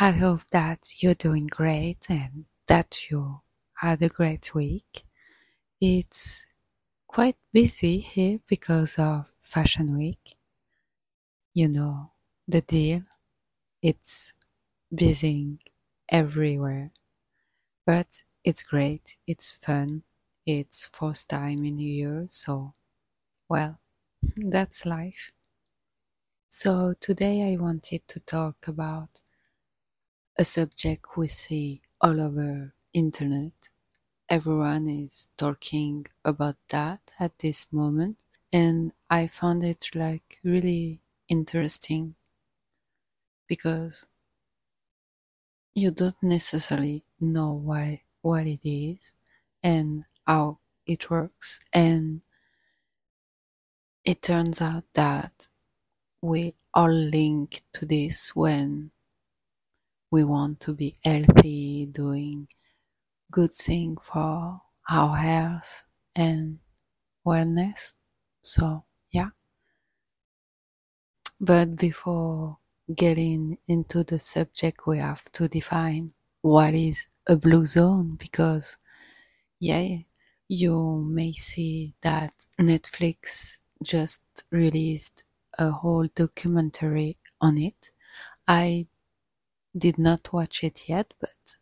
I hope that you're doing great and that you had a great week. It's quite busy here because of Fashion Week. You know the deal. It's busy everywhere. But it's great, it's fun, it's first time in a year, so well, that's life. So today I wanted to talk about a subject we see all over internet. Everyone is talking about that at this moment and I found it like really interesting because you don't necessarily know why what it is and how it works and it turns out that we all link to this when we want to be healthy, doing good thing for our health and wellness. So, yeah. But before getting into the subject, we have to define what is a blue zone because, yeah, you may see that Netflix just released a whole documentary on it. I did not watch it yet, but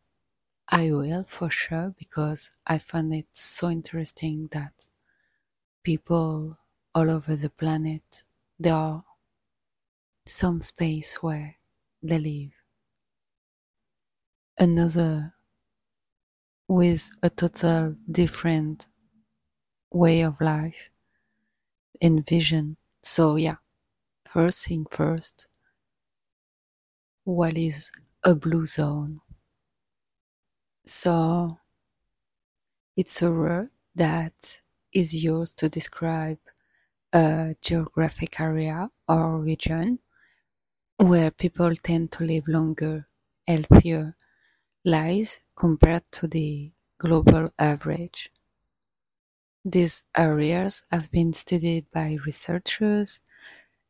I will for sure because I find it so interesting that people all over the planet there are some space where they live. Another with a total different way of life and vision. So yeah, first thing first, what is a blue zone? So it's a word that is used to describe a geographic area or region where people tend to live longer, healthier lives compared to the global average. These areas have been studied by researchers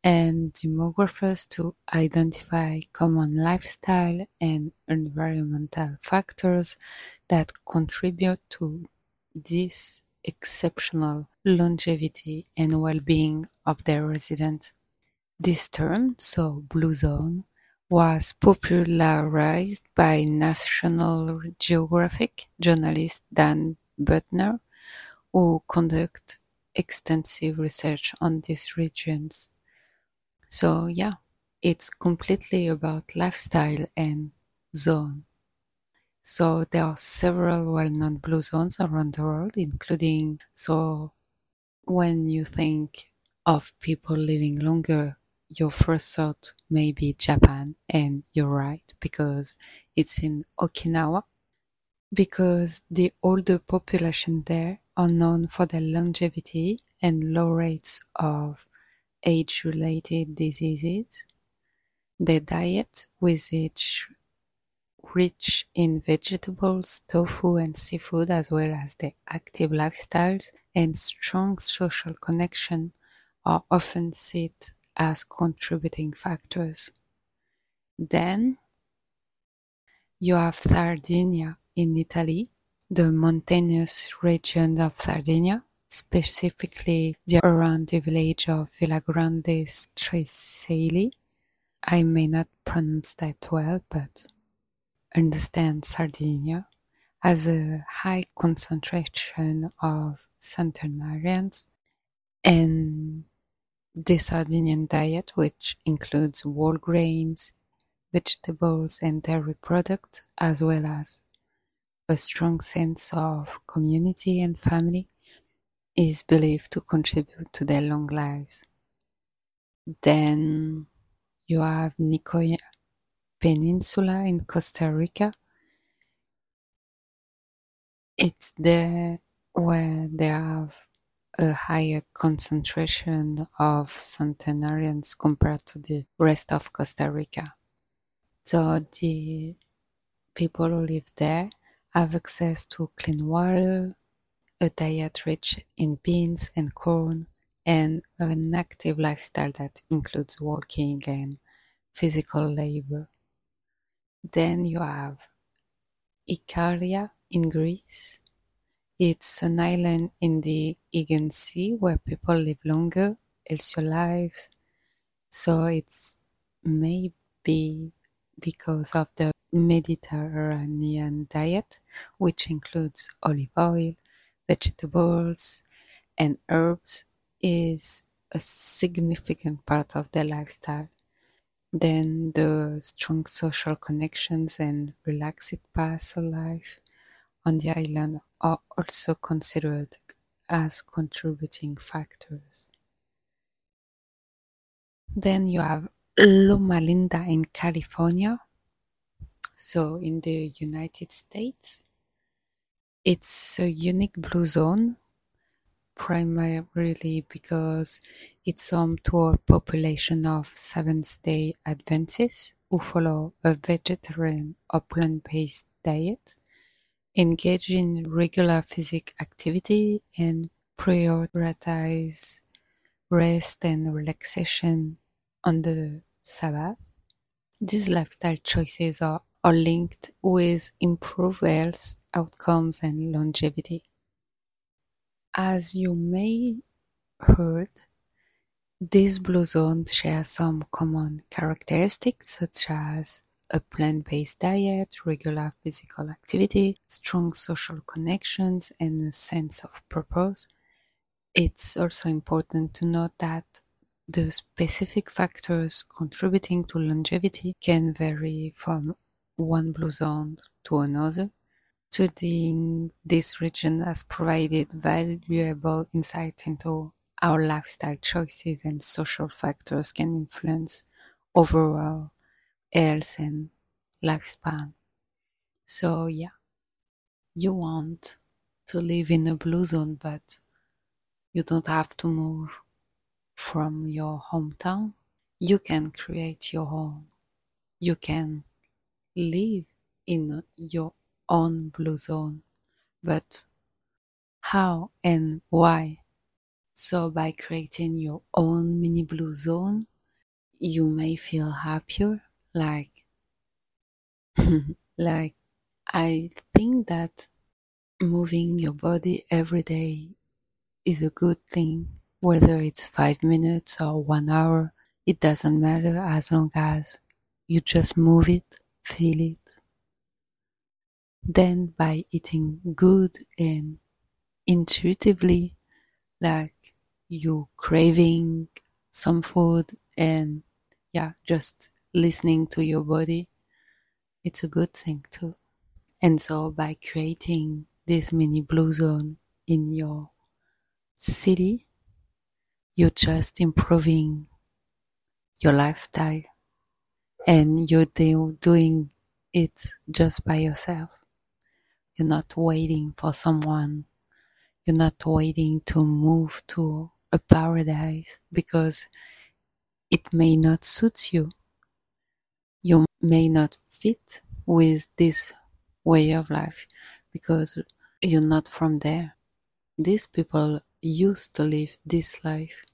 and demographers to identify common lifestyle and environmental factors that contribute to this exceptional longevity and well-being of their residents. This term, so blue zone, was popularized by National Geographic journalist Dan Buettner, who conducted extensive research on these regions. So yeah, it's completely about lifestyle and zone. So there are several well-known blue zones around the world, including so when you think of people living longer, your first thought may be Japan, and you're right because it's in Okinawa. Because the older population there are known for their longevity and low rates of age-related diseases. Their diet, with its rich in vegetables, tofu and seafood, as well as their active lifestyles and strong social connection, are often seen as contributing factors. Then you have Sardinia in Italy, the mountainous region of Sardinia, specifically around the village of Villagrande Strisciali. I may not pronounce that well, but understand Sardinia has a high concentration of centenarians and the Sardinian diet, which includes whole grains, vegetables and dairy products, as well as a strong sense of community and family, is believed to contribute to their long lives. Then you have Nicoya Peninsula in Costa Rica. It's there where they have a higher concentration of centenarians compared to the rest of Costa Rica. So the people who live there have access to clean water, a diet rich in beans and corn, and an active lifestyle that includes walking and physical labor. Then you have Ikaria in Greece. It's an island in the Aegean Sea where people live longer, healthier lives. So it's maybe because of the Mediterranean diet, which includes olive oil, vegetables, and herbs, is a significant part of their lifestyle. Then the strong social connections and relaxed pace of life on the island are also considered as contributing factors. Then you have Loma Linda in California. So in the United States, it's a unique blue zone, primarily because it's home to a population of Seventh day Adventists who follow a vegetarian or plant based diet, engage in regular physical activity, and prioritize rest and relaxation on the Sabbath. These lifestyle choices are, are linked with improved health outcomes and longevity. As you may heard, these blue zones share some common characteristics such as a plant-based diet, regular physical activity, strong social connections, and a sense of purpose. It's also important to note that the specific factors contributing to longevity can vary from one blue zone to another. Studying this region has provided valuable insight into how lifestyle choices and social factors can influence overall health and lifespan. So, yeah, you want to live in a blue zone, but you don't have to move from your hometown. You can create your home. You can live in your own blue zone. But how and why? So, by creating your own mini blue zone, you may feel happier. Like, like, I think that moving your body every day is a good thing, whether it's five minutes or one hour. It doesn't matter as long as you just move it, feel it. Then, by eating good and intuitively, like you craving some food and yeah, just listening to your body, it's a good thing too. And so, by creating this mini blue zone in your city, you're just improving your lifestyle and you're doing it just by yourself. You're not waiting for someone. You're not waiting to move to a paradise because it may not suit you. You may not fit with this way of life because you're not from there. These people used to live this life,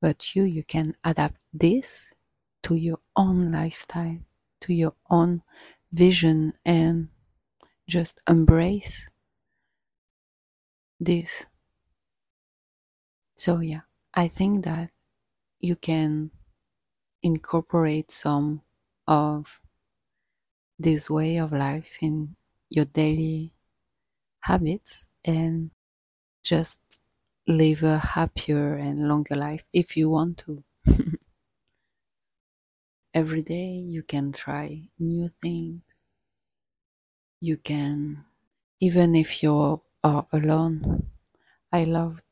but you, you can adapt this to your own lifestyle, to your own vision, and just embrace this. So, yeah, I think that you can incorporate some of this way of life in your daily habits and just live a happier and longer life if you want to. Every day you can try new things. You can, even if you are uh, alone, I love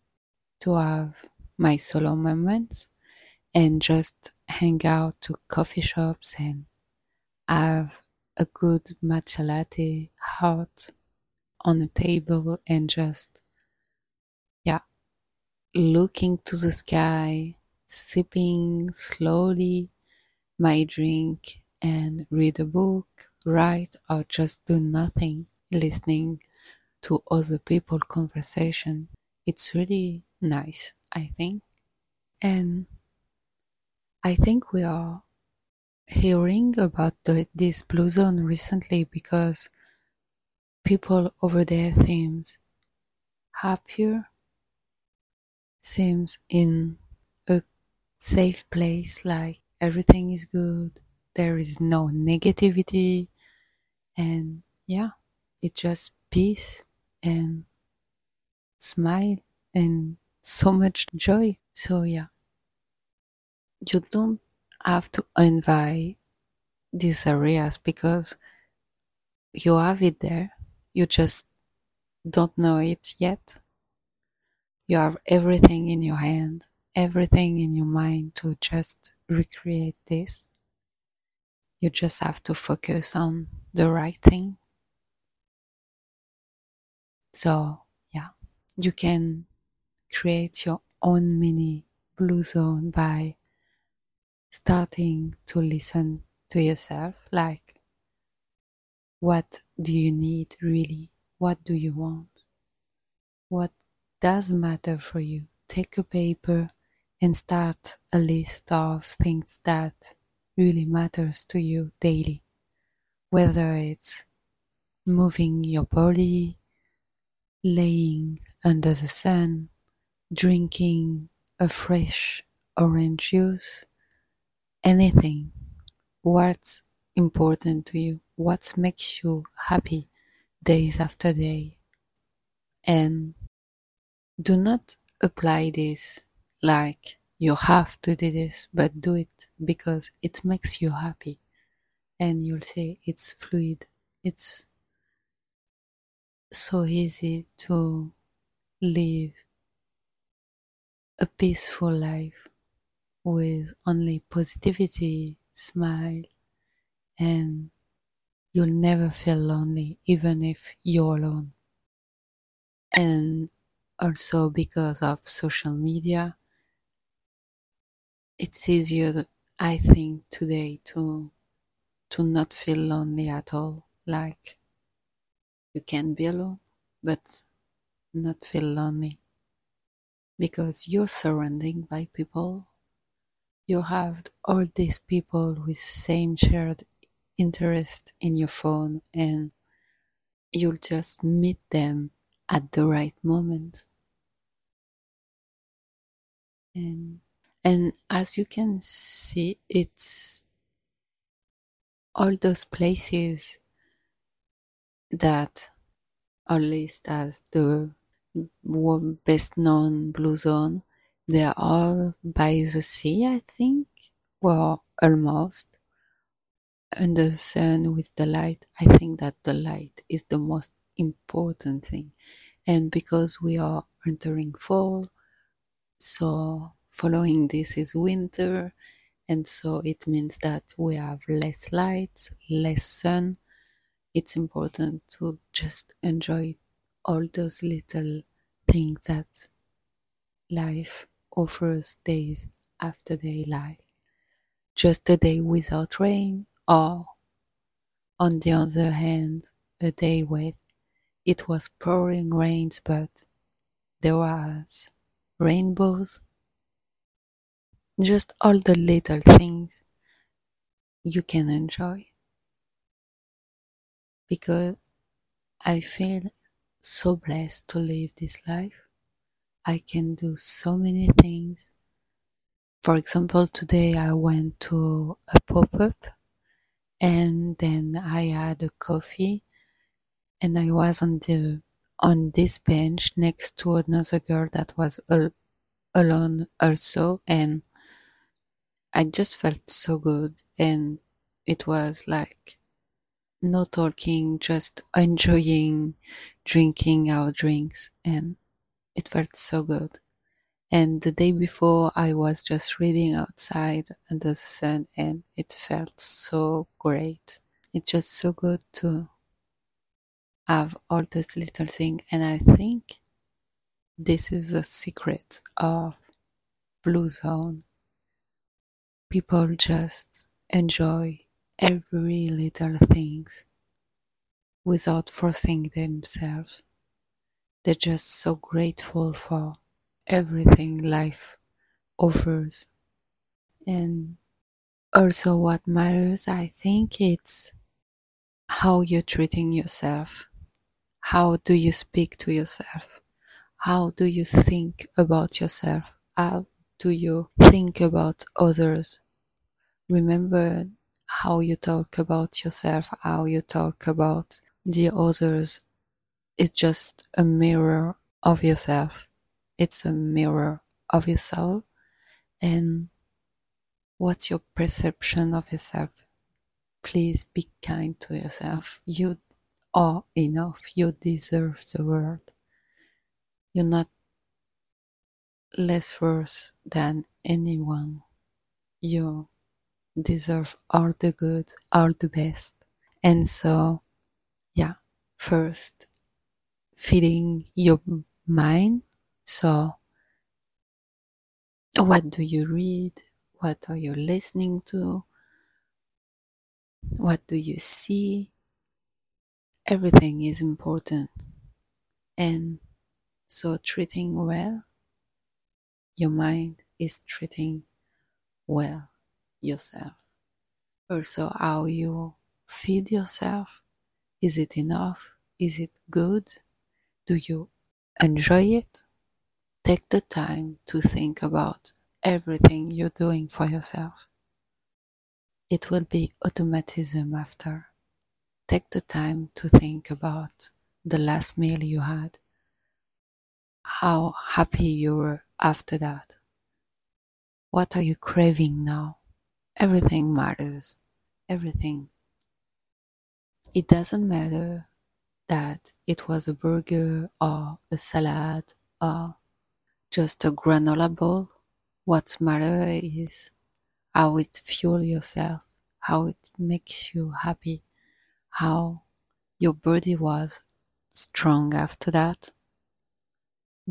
to have my solo moments and just hang out to coffee shops and have a good matcha latte hot on the table and just yeah looking to the sky sipping slowly my drink and read a book write or just do nothing listening to other people conversation. It's really nice i think. And i think we are hearing about the, this blue zone recently because people over there seems happier, seems in a safe place, like everything is good, there is no negativity, and yeah, it's just peace and smile and so much joy. So yeah, you don't have to invite these areas because you have it there. You just don't know it yet. You have everything in your hand, everything in your mind to just recreate this. You just have to focus on the right thing. So, yeah, you can create your own mini blue zone by starting to listen to yourself like what do you need really what do you want what does matter for you take a paper and start a list of things that really matters to you daily. Whether it's moving your body laying under the sun drinking a fresh orange juice anything. What's important to you? What makes you happy days after day? And do not apply this like you have to do this but do it because it makes you happy and you'll say it's fluid it's so easy to live a peaceful life with only positivity, smile, and you'll never feel lonely even if you're alone. And also because of social media, it's easier, I think, today to to not feel lonely at all. Like you can be alone, but not feel lonely. Because you're surrounded by people. You have all these people with same shared interest in your phone and you'll just meet them at the right moment. And and as you can see it's all those places that are listed as the best known blue zone they are all by the sea, I think. Well, almost. Under the sun with the light. I think that the light is the most important thing. And because we are entering fall, so following this is winter, and so it means that we have less light, less sun. It's important to just enjoy all those little things that life offers days after daylight, just a day without rain, or, on the other hand, a day with it was pouring rains, but there was rainbows. Just all the little things you can enjoy. Because I feel so blessed to live this life I can do so many things. For example, today I went to a pop up and then I had a coffee and I was on the on this bench next to another girl that was al- alone also and I just felt so good and it was like no talking just enjoying drinking our drinks and it felt so good. And the day before, I was just reading outside under the sun, and it felt so great. It's just so good to have all those little things. And I think this is the secret of Blue Zone. People just enjoy every little things without forcing themselves. They're just so grateful for everything life offers. And also what matters i think it's how you're treating yourself how do you speak to yourself how do you think about yourself how do you think about others? Remember how you talk about yourself how you talk about the others. It's just a mirror of yourself. It's a mirror of your soul. And what's your perception of yourself? Please be kind to yourself. You are enough. You deserve the world. You're not less worse than anyone. You deserve all the good all the best. And so yeah first feeding your mind. So what do you read? What are you listening to? What do you see? Everything is important. And so treating well your mind is treating well yourself. Also how you feed yourself. Is it enough? Is it good? Do you enjoy it? Take the time to think about everything you're doing for yourself. It will be automatism after. Take the time to think about the last meal you had how happy you were after that? What are you craving now? Everything matters. Everything. It doesn't matter that it was a burger or a salad or just a granola bowl what matters is how it fuels yourself how it makes you happy how your body was strong after that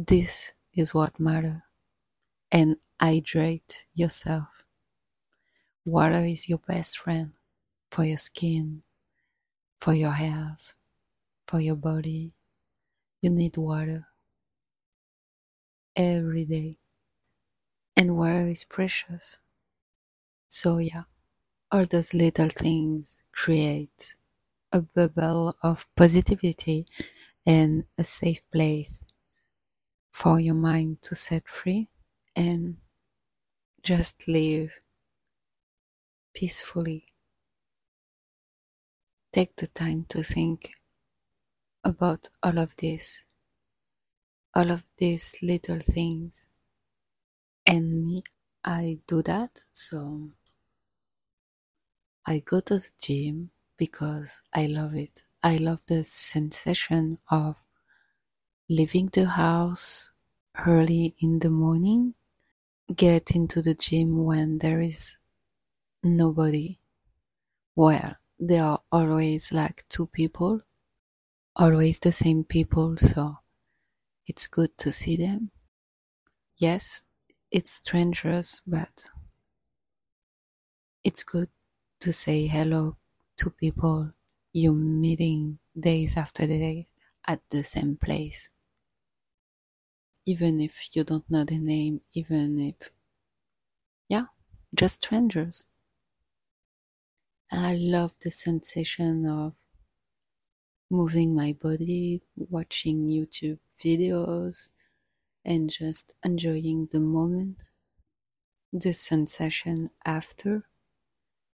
this is what matters and hydrate yourself. Water is your best friend for your skin for your hairs for your body. You need water every day and water is precious. So yeah all those little things create a bubble of positivity and a safe place for your mind to set free and just live peacefully. Take the time to think about all of this, all of these little things. And me, I do that, so I go to the gym because I love it. I love the sensation of leaving the house early in the morning, get into the gym when there is nobody. Well, there are always like two people, always the same people, so it's good to see them. Yes, it's strangers, but it's good to say hello to people you're meeting days after day at the same place. Even if you don't know the name, even if, yeah, just strangers. I love the sensation of moving my body, watching YouTube videos, and just enjoying the moment. The sensation after,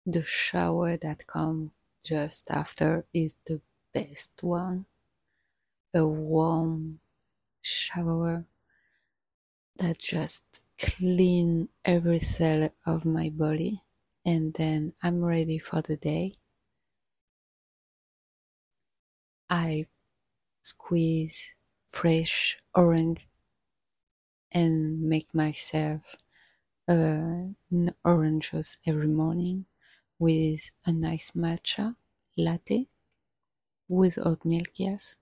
the shower that comes just after is the best one. A warm shower that just clean every cell of my body and then I'm ready for the day. I squeeze fresh orange and make myself uh, an orange juice every morning with a nice matcha latte with oat milk, yes.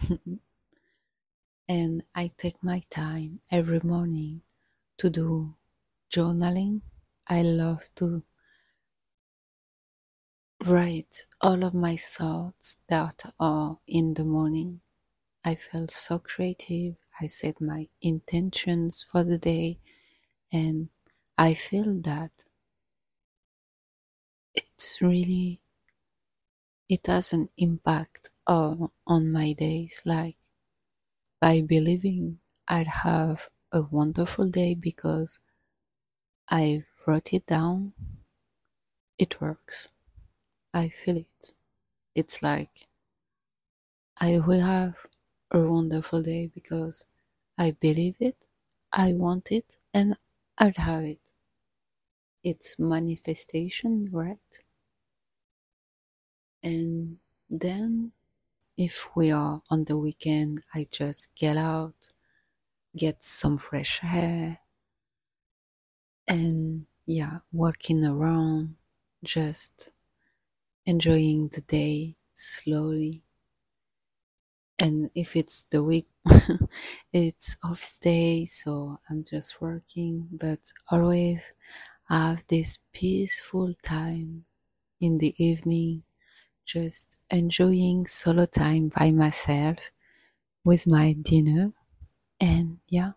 and I take my time every morning to do journaling. I love to write all of my thoughts that are in the morning. I feel so creative. I set my intentions for the day and I feel that it's really it has an impact on, on my days like by believing I'd have a wonderful day because I wrote it down. It works. I feel it. It's like I will have a wonderful day because I believe it I want it and I'd have it. It's manifestation right? And then if we are on the weekend I just get out get some fresh air and yeah walking around just enjoying the day slowly. And if it's the week it's off day so i'm just working but always have this peaceful time in the evening just enjoying solo time by myself with my dinner and yeah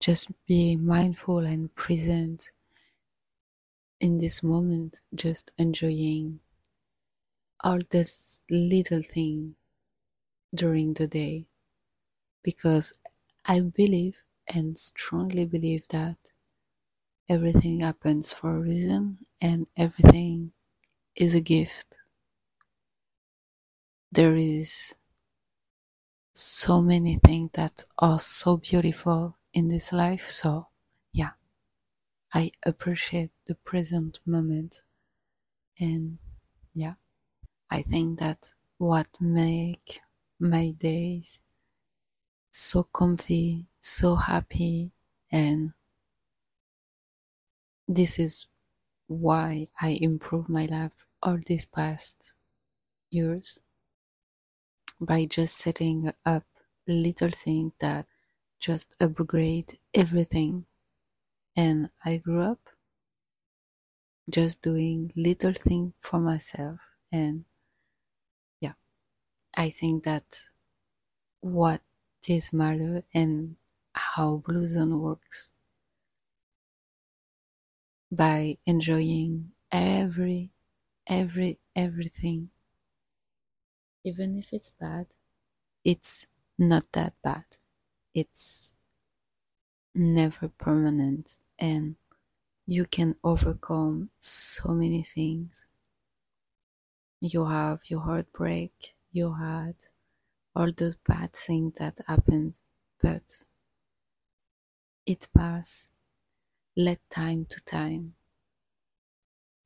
just be mindful and present in this moment just enjoying all this little thing during the day. Because I believe and strongly believe that everything happens for a reason and everything is a gift. There is so many things that are so beautiful in this life. So, yeah, I appreciate the present moment. And yeah, I think that what make my days so comfy, so happy, and this is why I improve my life all these past years by just setting up little things that just upgrade everything. And I grew up just doing little things for myself. And yeah, I think that what is matter and how Blue Zone works by enjoying every, every, everything. Even if it's bad, it's not that bad. It's never permanent and you can overcome so many things. You have your heartbreak, you had all those bad things that happened, but it passes. Let time to time.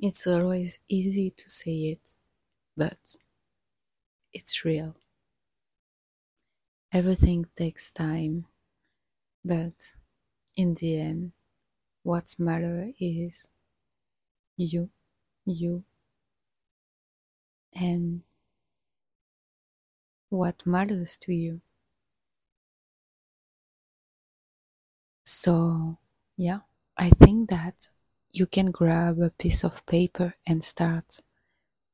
It's always easy to say it, but it's real. Everything takes time, but in the end, what matters is you, you, and what matters to you. So, yeah, I think that you can grab a piece of paper and start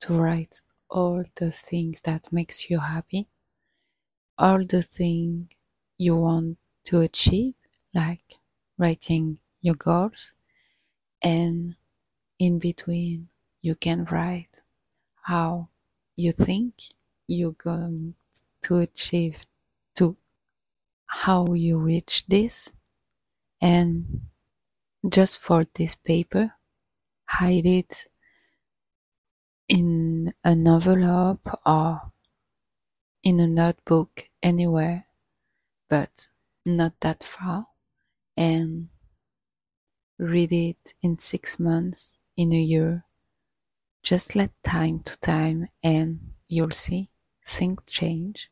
to write all those things that makes you happy, all the things you want to achieve, like writing your goals, and in between you can write how you think you're going to achieve to how you reach this and just for this paper hide it in an envelope or in a notebook anywhere but not that far and read it in six months in a year. Just let time to time and you'll see things change.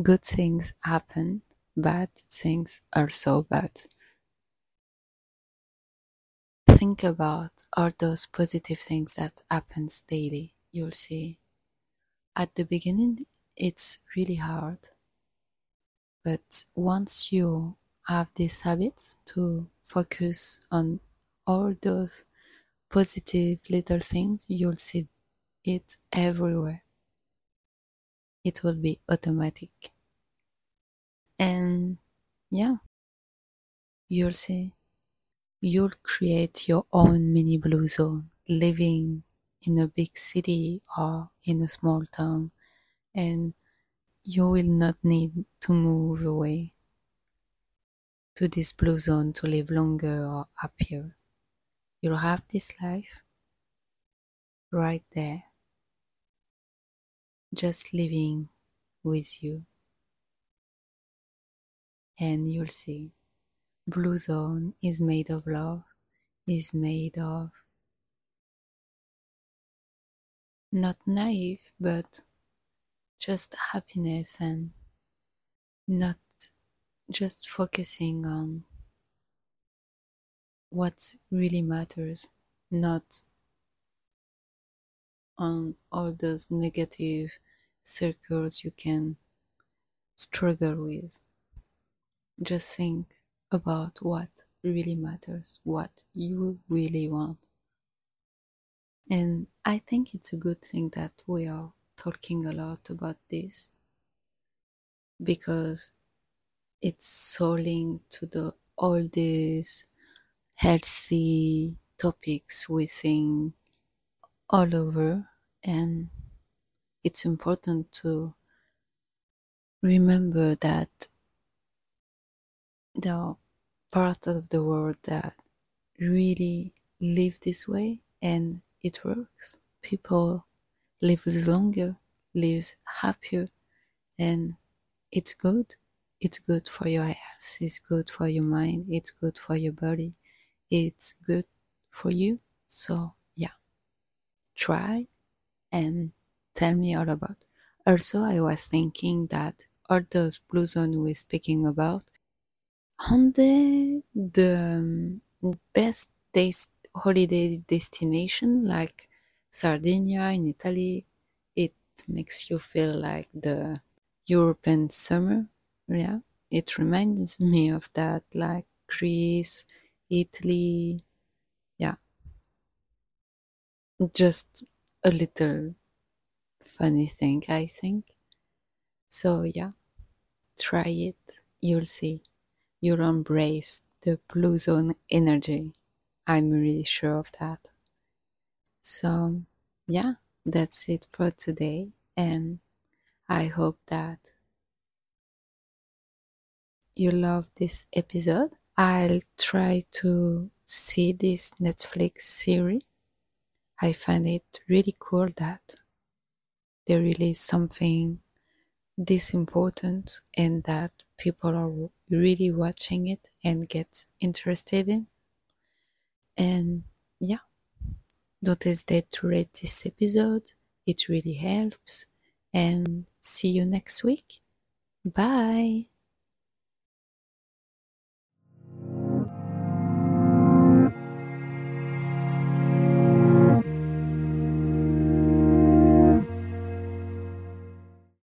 Good things happen bad things are so bad think about all those positive things that happens daily you'll see. At the beginning it's really hard. But once you have these habits to focus on all those positive little things you'll see it everywhere. It will be automatic. And yeah. You'll see you'll create your own mini blue zone living in a big city or in a small town and you will not need to move away to this blue zone to live longer or happier. You'll have this life right there, just living with you. And you'll see, blue zone is made of love, is made of not naive, but just happiness and not just focusing on what really matters, not on all those negative circles you can struggle with. Just think about what really matters, what you really want. And I think it's a good thing that we are talking a lot about this because it's so linked to the all these healthy topics we think all over and it's important to remember that there are parts of the world that really live this way and it works. People live longer, lives happier, and it's good. It's good for your health, it's good for your mind, it's good for your body, it's good for you. So, yeah, try and tell me all about. Also, I was thinking that all those blue zones we're speaking about, aren't the um, best taste holiday destination like Sardinia in Italy? It makes you feel like the European summer. Yeah, it reminds me of that, like Greece, Italy. Yeah, just a little funny thing, I think. So, yeah, try it. You'll see. You'll embrace the blue zone energy. I'm really sure of that. So, yeah, that's it for today. And I hope that you love this episode. I'll try to see this Netflix series. I find it really cool that there really is something this important and that people are really watching it and get interested in. And yeah, don't hesitate to rate this episode. It really helps. And see you next week. Bye.